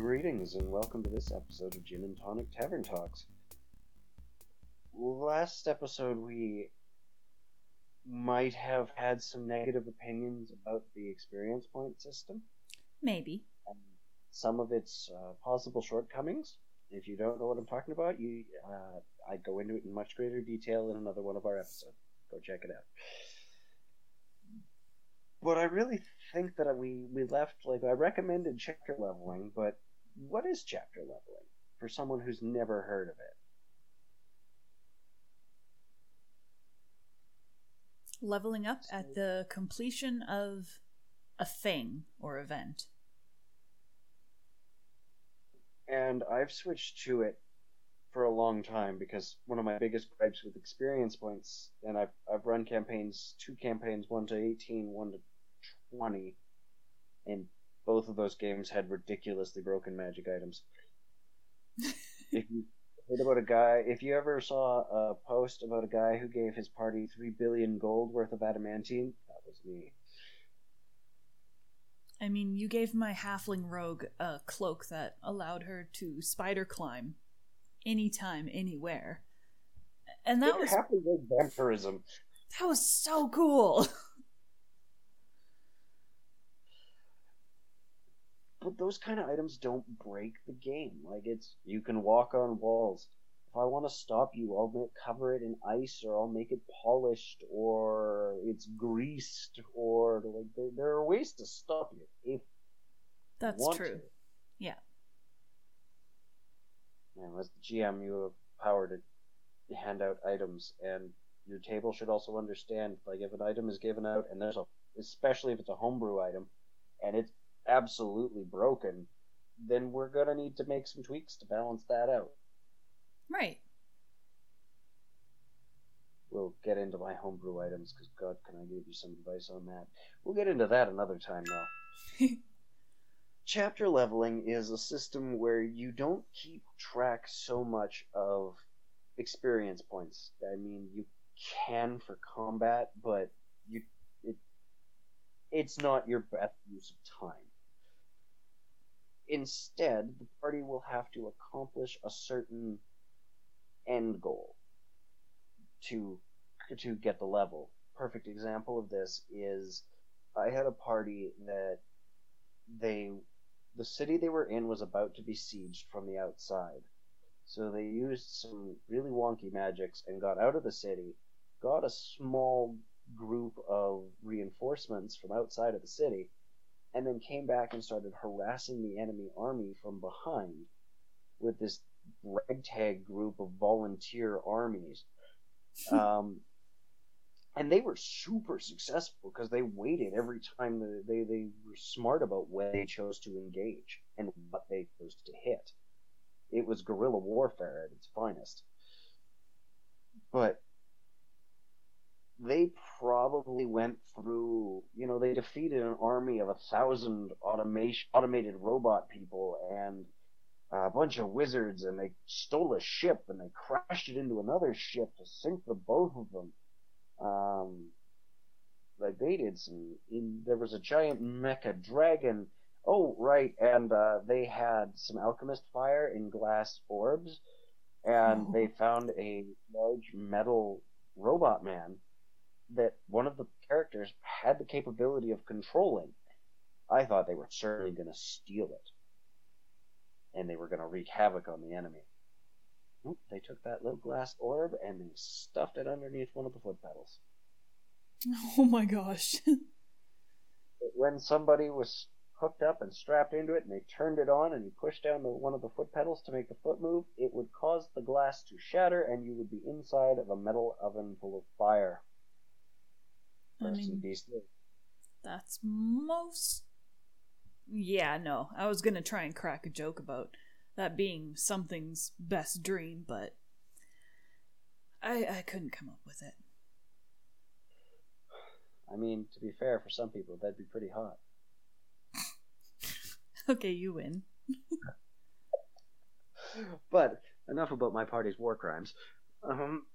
Greetings and welcome to this episode of Gin and Tonic Tavern Talks. Last episode, we might have had some negative opinions about the experience point system, Maybe. and some of its uh, possible shortcomings. If you don't know what I'm talking about, you uh, I go into it in much greater detail in another one of our episodes. Go check it out. But I really think that we we left like I recommended chapter leveling, but what is chapter leveling for someone who's never heard of it? Leveling up at the completion of a thing or event. And I've switched to it for a long time because one of my biggest gripes with experience points, and I've I've run campaigns, two campaigns, one to 18, one to 20, and both of those games had ridiculously broken magic items. if you heard about a guy, if you ever saw a post about a guy who gave his party three billion gold worth of adamantine, that was me. I mean, you gave my halfling rogue a cloak that allowed her to spider climb anytime, anywhere. And that You're was with vampirism. that was so cool. but those kind of items don't break the game. Like it's you can walk on walls. If I want to stop you, I'll make, cover it in ice, or I'll make it polished, or it's greased, or like there, there are ways to stop you if That's true. to. Yeah. And as the GM, you have power to hand out items, and your table should also understand like if an item is given out, and there's a especially if it's a homebrew item, and it's absolutely broken, then we're gonna need to make some tweaks to balance that out. Right. We'll get into my homebrew items because God, can I give you some advice on that? We'll get into that another time though. Chapter leveling is a system where you don't keep track so much of experience points. I mean, you can for combat, but you it it's not your best use of time. Instead, the party will have to accomplish a certain end goal to to get the level. Perfect example of this is I had a party that they the city they were in was about to be sieged from the outside. So they used some really wonky magics and got out of the city, got a small group of reinforcements from outside of the city, and then came back and started harassing the enemy army from behind with this ragtag group of volunteer armies. Um, and they were super successful because they waited every time the, they they were smart about when they chose to engage and what they chose to hit. It was guerrilla warfare at its finest. But they probably went through, you know, they defeated an army of a thousand automation automated robot people and a bunch of wizards, and they stole a ship and they crashed it into another ship to sink the both of them. Um, like they did some. In, there was a giant mecha dragon. Oh, right, and uh, they had some alchemist fire in glass orbs, and Oh. they found a large metal robot man that one of the characters had the capability of controlling. I thought they were certainly going to steal it, and they were going to wreak havoc on the enemy. Nope, they took that little glass orb and they stuffed it underneath one of the foot pedals. Oh my gosh. When somebody was hooked up and strapped into it, and they turned it on, and you pushed down the, one of the foot pedals to make the foot move, it would cause the glass to shatter, and you would be inside of a metal oven full of fire. I mean, that's most. Yeah, no. I was gonna try and crack a joke about that being something's best dream, but I I couldn't come up with it. I mean, to be fair, for some people, that'd be pretty hot. Okay, you win. But enough about my party's war crimes. Um,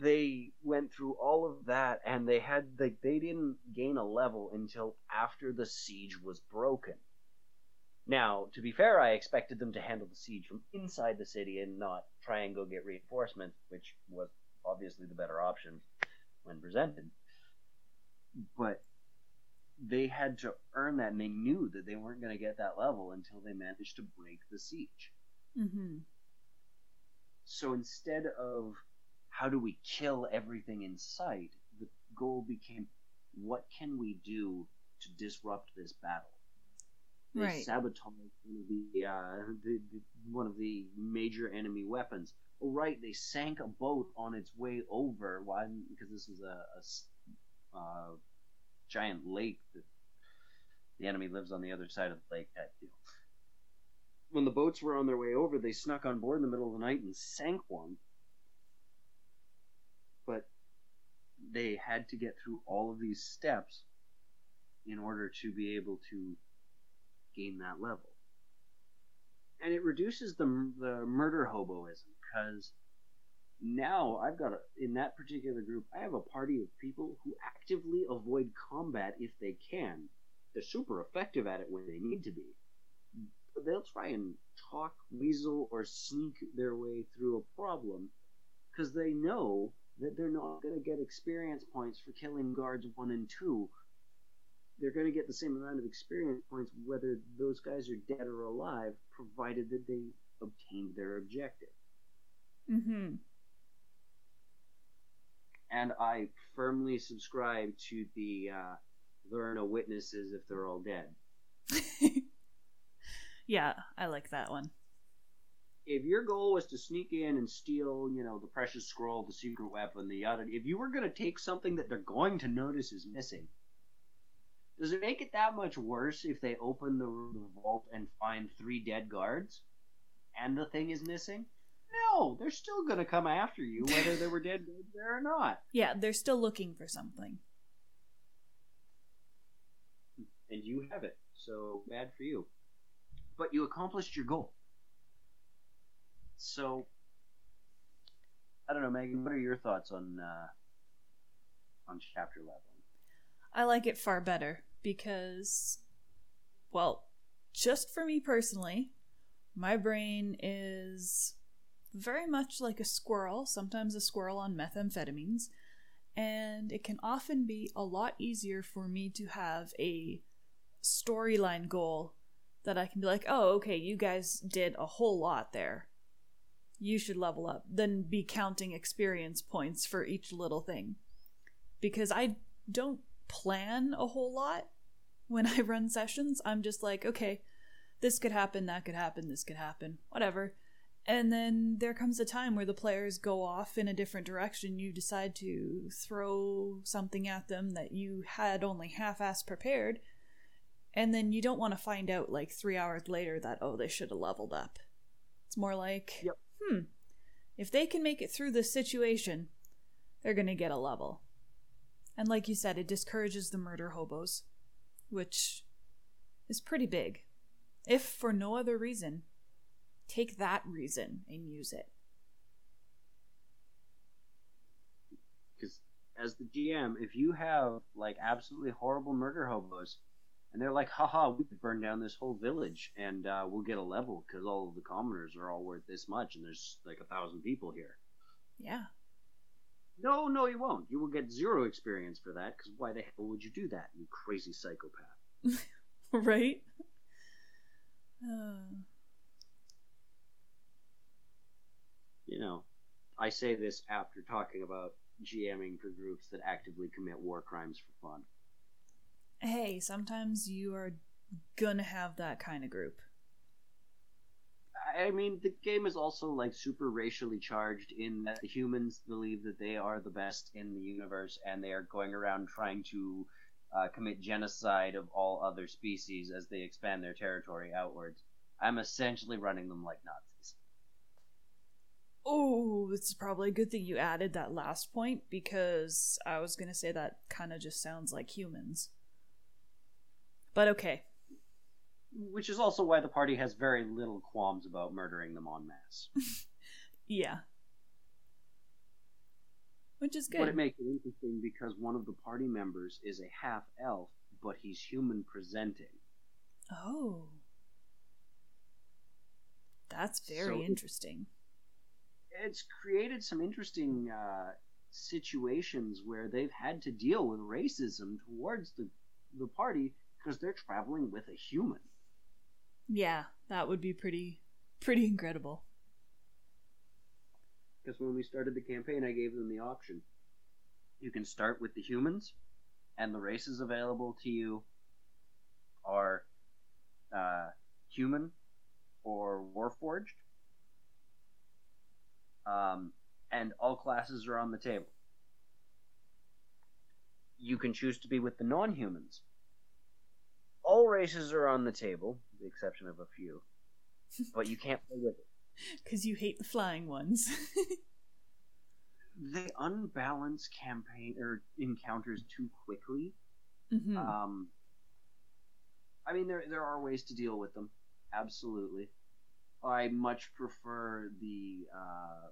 they went through all of that, and they had like they didn't gain a level until after the siege was broken. Now, to be fair, I expected them to handle the siege from inside the city and not try and go get reinforcements, which was obviously the better option when presented. But they had to earn that, and they knew that they weren't going to get that level until they managed to break the siege. Mm-hmm. So instead of how do we kill everything in sight, the goal became what can we do to disrupt this battle? They Right. sabotaged one of the, uh, the, the one of the major enemy weapons. Oh, right, they sank a boat on its way over. Why? Because this is a uh, giant lake that the enemy lives on the other side of the lake type deal. When the boats were on their way over, they snuck on board in the middle of the night and sank one. But they had to get through all of these steps in order to be able to gain that level. And it reduces the the murder hoboism because now I've got a, in that particular group I have a party of people who actively avoid combat if they can. They're super effective at it when they need to be. But they'll try and talk, weasel, or sneak their way through a problem because they know that they're not going to get experience points for killing guards one and two. They're going to get the same amount of experience points whether those guys are dead or alive, provided that they obtained their objective. Mm-hmm. And I firmly subscribe to the uh, there are no witnesses if they're all dead. yeah, I like that one. If your goal was to sneak in and steal, you know, the precious scroll, the secret weapon, the yada, if you were going to take something that they're going to notice is missing, does it make it that much worse if they open the, the vault and find three dead guards and the thing is missing? No, they're still going to come after you whether there were dead guards there or not. Yeah, they're still looking for something. and you have it. So bad for you. But you accomplished your goal. So I don't know, Megan. What are your thoughts on uh, on chapter leveling? I like it far better because, well, just for me personally, my brain is very much like a squirrel, sometimes a squirrel on methamphetamines, and it can often be a lot easier for me to have a storyline goal that I can be like, oh, okay, you guys did a whole lot there. You should level up, than be counting experience points for each little thing. Because I don't plan a whole lot when I run sessions. I'm just like, okay, this could happen, that could happen, this could happen, whatever. And then there comes a time where the players go off in a different direction. You decide to throw something at them that you had only half ass prepared. And then you don't want to find out like three hours later that, oh, they should have leveled up. It's more like, Yep. Hmm, if they can make it through this situation, they're going to get a level. And like you said, it discourages the murder hobos, which is pretty big. If for no other reason, take that reason and use it. Because as the GM, if you have like absolutely horrible murder hobos, and they're like, haha, we could burn down this whole village and uh, we'll get a level because all of the commoners are all worth this much, and there's like a thousand people here. Yeah. No, no, you won't. You will get zero experience for that because why the hell would you do that, you crazy psychopath? right? Uh, You know, I say this after talking about GMing for groups that actively commit war crimes for fun. Hey, sometimes you are gonna have that kind of group. I mean, the game is also like super racially charged in that the humans believe that they are the best in the universe and they are going around trying to uh, commit genocide of all other species as they expand their territory outwards. I'm essentially running them like Nazis. Oh, it's probably a good thing you added that last point because I was gonna say that kind of just sounds like humans. But okay. Which is also why the party has very little qualms about murdering them en masse. Yeah. Which is good. But it makes it interesting because one of the party members is a half elf, but he's human presenting. Oh. That's very So- interesting. it's created some interesting uh, situations where they've had to deal with racism towards the the party because they're traveling with a human. Yeah, that would be pretty pretty incredible. Because when we started the campaign, I gave them the option. You can start with the humans, and the races available to you are uh, human or warforged. Um, and all classes are on the table. You can choose to be with the non humans. All races are on the table, with the exception of a few, but you can't play with it. Because you hate the flying ones. they unbalance campaign or encounters too quickly. hmm Um, I mean, there there are ways to deal with them. Absolutely, I much prefer the uh,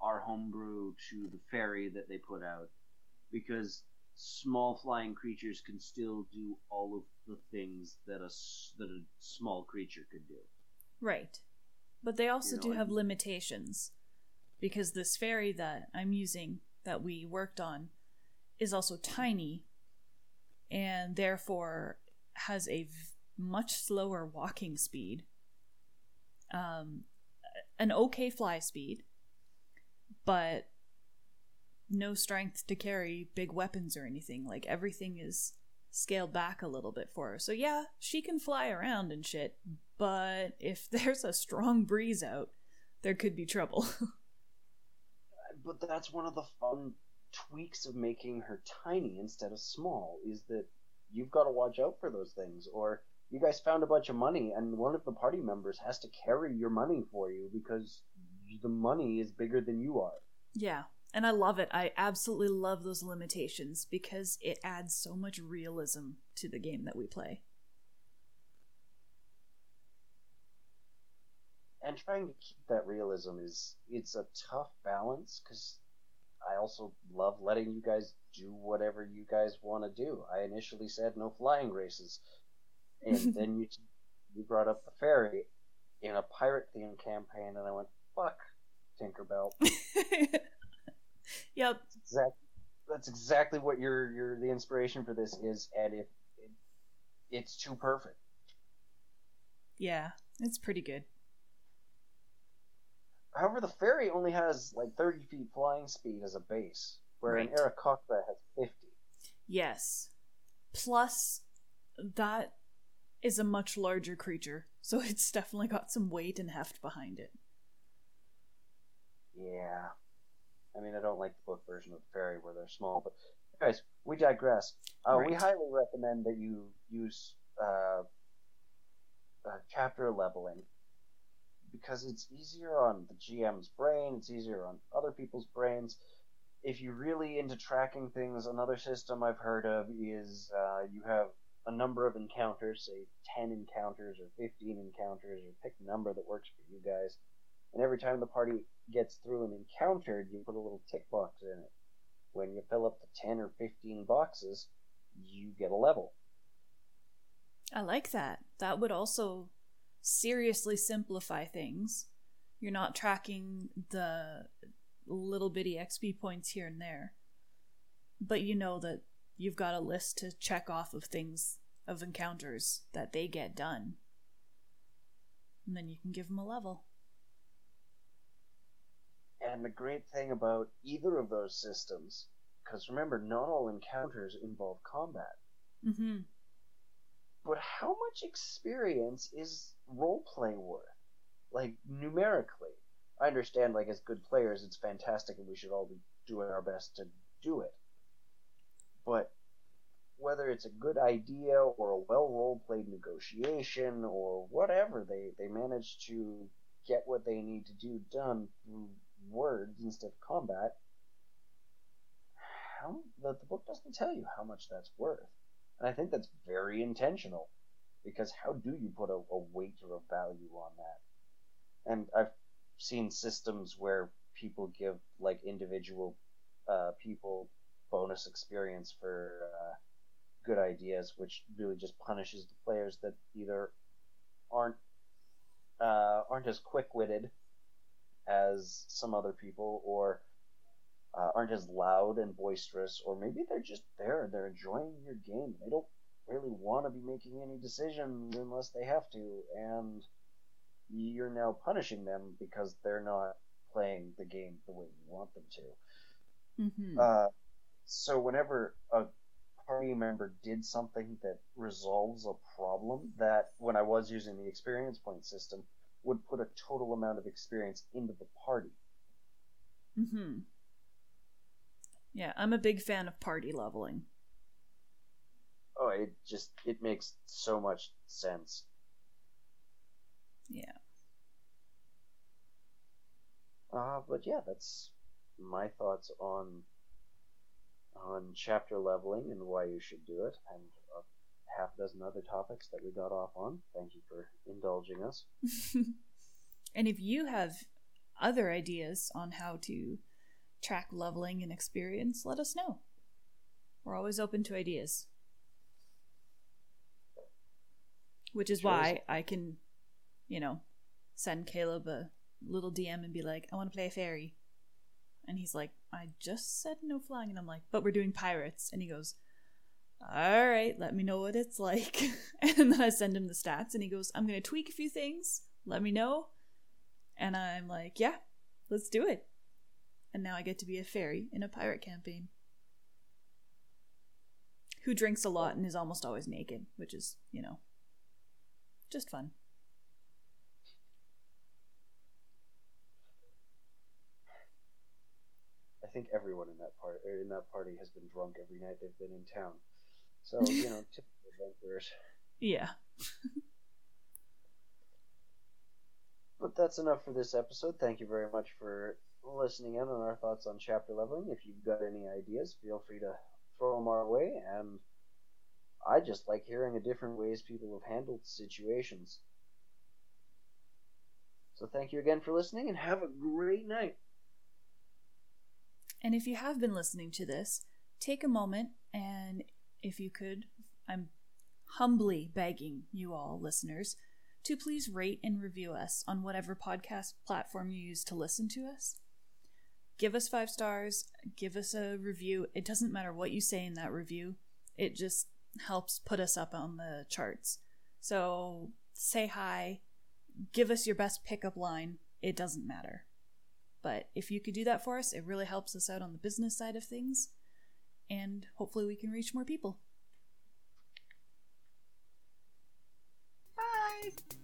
our homebrew to the fairy that they put out because small flying creatures can still do all of the things that a that a small creature could do. Right. But they also You know, do have limitations. Because this fairy that I'm using, that we worked on, is also tiny and therefore has a v- much slower walking speed. Um, an okay fly speed, but no strength to carry big weapons or anything. Like everything is scaled back a little bit for her. So yeah, she can fly around and shit, but if there's a strong breeze out, there could be trouble. but that's one of the fun tweaks of making her tiny instead of small is that you've got to watch out for those things or you guys found a bunch of money and one of the party members has to carry your money for you because the money is bigger than you are yeah, and I love it. I absolutely love those limitations because it adds so much realism to the game that we play. and trying to keep that realism is it's a tough balance because i also love letting you guys do whatever you guys want to do i initially said no flying races and then you you brought up the fairy in a pirate themed campaign and i went fuck tinkerbell yep. exact, that's exactly what your your the inspiration for this is and it, it it's too perfect Yeah, it's pretty good. However, the fairy only has like 30 feet flying speed as a base, where an Right. Aarakocra has 50. Yes. Plus, that is a much larger creature, so it's definitely got some weight and heft behind it. Yeah. I mean, I don't like the book version of the fairy where they're small, but anyways, we digress. Uh, We highly recommend that you use uh, uh, chapter leveling because it's easier on the GM's brain, it's easier on other people's brains. If you're really into tracking things, another system I've heard of is uh, you have a number of encounters, say 10 encounters or 15 encounters, or pick a number that works for you guys. And every time the party gets through an encounter, you put a little tick box in it. When you fill up the 10 or 15 boxes, you get a level. I like that. That would also seriously simplify things. You're not tracking the little bitty XP points here and there. But you know that you've got a list to check off of things, of encounters that they get done. And then you can give them a level. And the great thing about either of those systems, because remember, not all encounters involve combat, Mm hmm. but how much experience is roleplay worth? Like, numerically. I understand, like, as good players, it's fantastic and we should all be doing our best to do it. But whether it's a good idea or a well role played negotiation or whatever, they, they manage to get what they need to do done through words instead of combat. How the, the book doesn't tell you how much that's worth. And I think that's very intentional. Because how do you put a, a weight or a value on that? And I've seen systems where people give like individual uh, people bonus experience for uh, good ideas, which really just punishes the players that either aren't uh, aren't as quick-witted as some other people, or uh, aren't as loud and boisterous, or maybe they're just there and they're enjoying your game. They don't really want to be making any decisions unless they have to, and you're now punishing them because they're not playing the game the way you want them to. Mm-hmm. Uh, so whenever a party member did something that resolves a problem, that when I was using the experience point system, would put a total amount of experience into the party. Mm-hmm. Yeah, I'm a big fan of party leveling. Oh, it just it makes so much sense. Yeah. Uh, but yeah, that's my thoughts on on chapter leveling and why you should do it, and half dozen other topics that we got off on. Thank you for indulging us. and if you have other ideas on how to track leveling and experience, let us know. We're always open to ideas. Which is Sure is. why I can, you know, send Caleb a little DM and be like, I want to play a fairy. And he's like, I just said no flying. And I'm like, but we're doing pirates. And he goes, All right, let me know what it's like. and then I send him the stats and he goes, I'm going to tweak a few things. Let me know. And I'm like, Yeah, let's do it. And now I get to be a fairy in a pirate campaign. Who drinks a lot and is almost always naked, which is, you know, just fun. I think everyone in that part in that party has been drunk every night they've been in town. So you know, typical adventurers. Yeah. But that's enough for this episode. Thank you very much for listening in on our thoughts on chapter leveling. If you've got any ideas, feel free to throw them our way. And I just like hearing the different ways people have handled situations. So thank you again for listening, and have a great night. And if you have been listening to this, take a moment and if you could, I'm humbly begging you all, listeners, to please rate and review us on whatever podcast platform you use to listen to us. Give us five stars, give us a review. It doesn't matter what you say in that review, it just helps put us up on the charts. So say hi, give us your best pickup line. It doesn't matter. But if you could do that for us, it really helps us out on the business side of things. And hopefully we can reach more people. Bye.